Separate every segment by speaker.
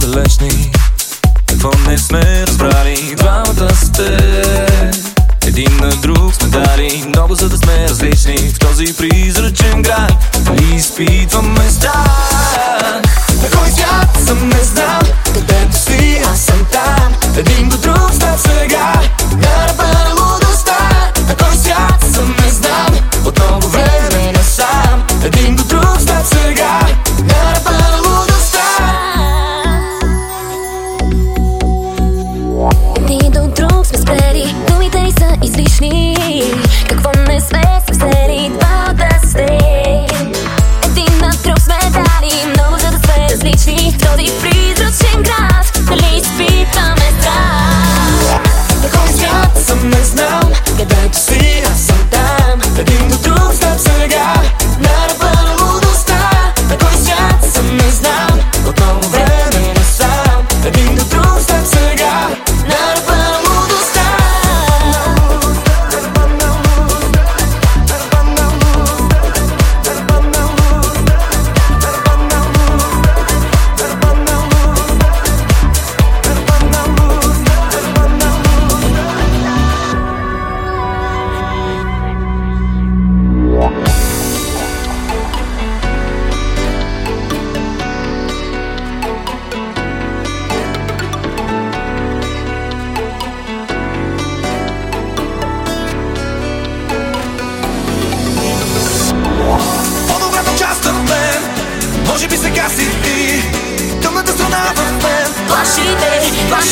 Speaker 1: далечни Какво не сме разбрали? Двамата сте Един на друг сме дали Много за да сме различни. В този призрачен град Дали изпитваме страх
Speaker 2: Може би сега си ти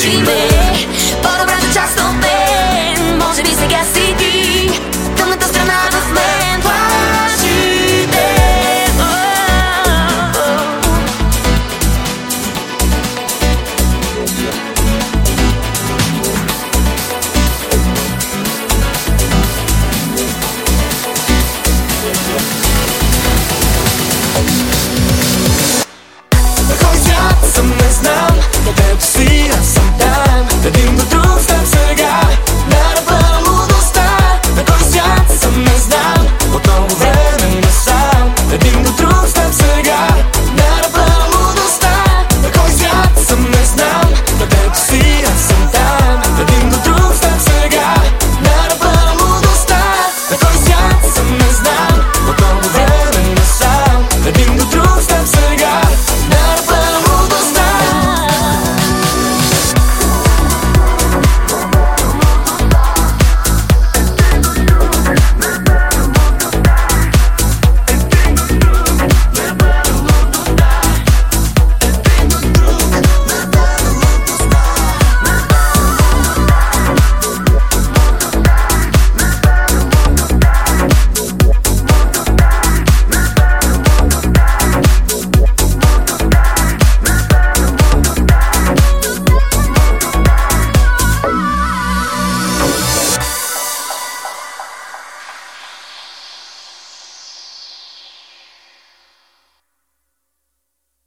Speaker 2: she made